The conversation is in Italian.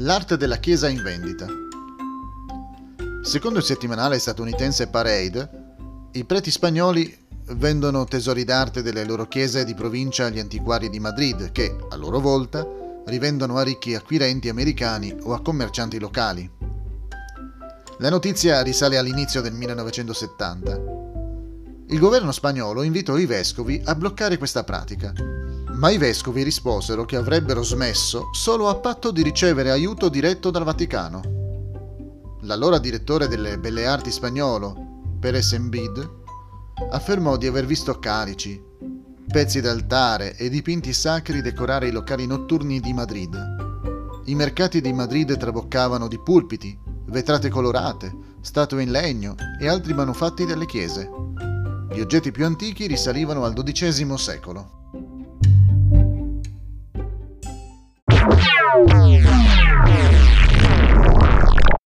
L'arte della Chiesa in vendita. Secondo il settimanale statunitense Parade, i preti spagnoli vendono tesori d'arte delle loro chiese di provincia agli antiquari di Madrid che, a loro volta, rivendono a ricchi acquirenti americani o a commercianti locali. La notizia risale all'inizio del 1970. Il governo spagnolo invitò i vescovi a bloccare questa pratica ma i vescovi risposero che avrebbero smesso solo a patto di ricevere aiuto diretto dal Vaticano. L'allora direttore delle Belle Arti spagnolo, Pérez Embid, affermò di aver visto calici, pezzi d'altare e dipinti sacri decorare i locali notturni di Madrid. I mercati di Madrid traboccavano di pulpiti, vetrate colorate, statue in legno e altri manufatti delle chiese. Gli oggetti più antichi risalivano al XII secolo. Música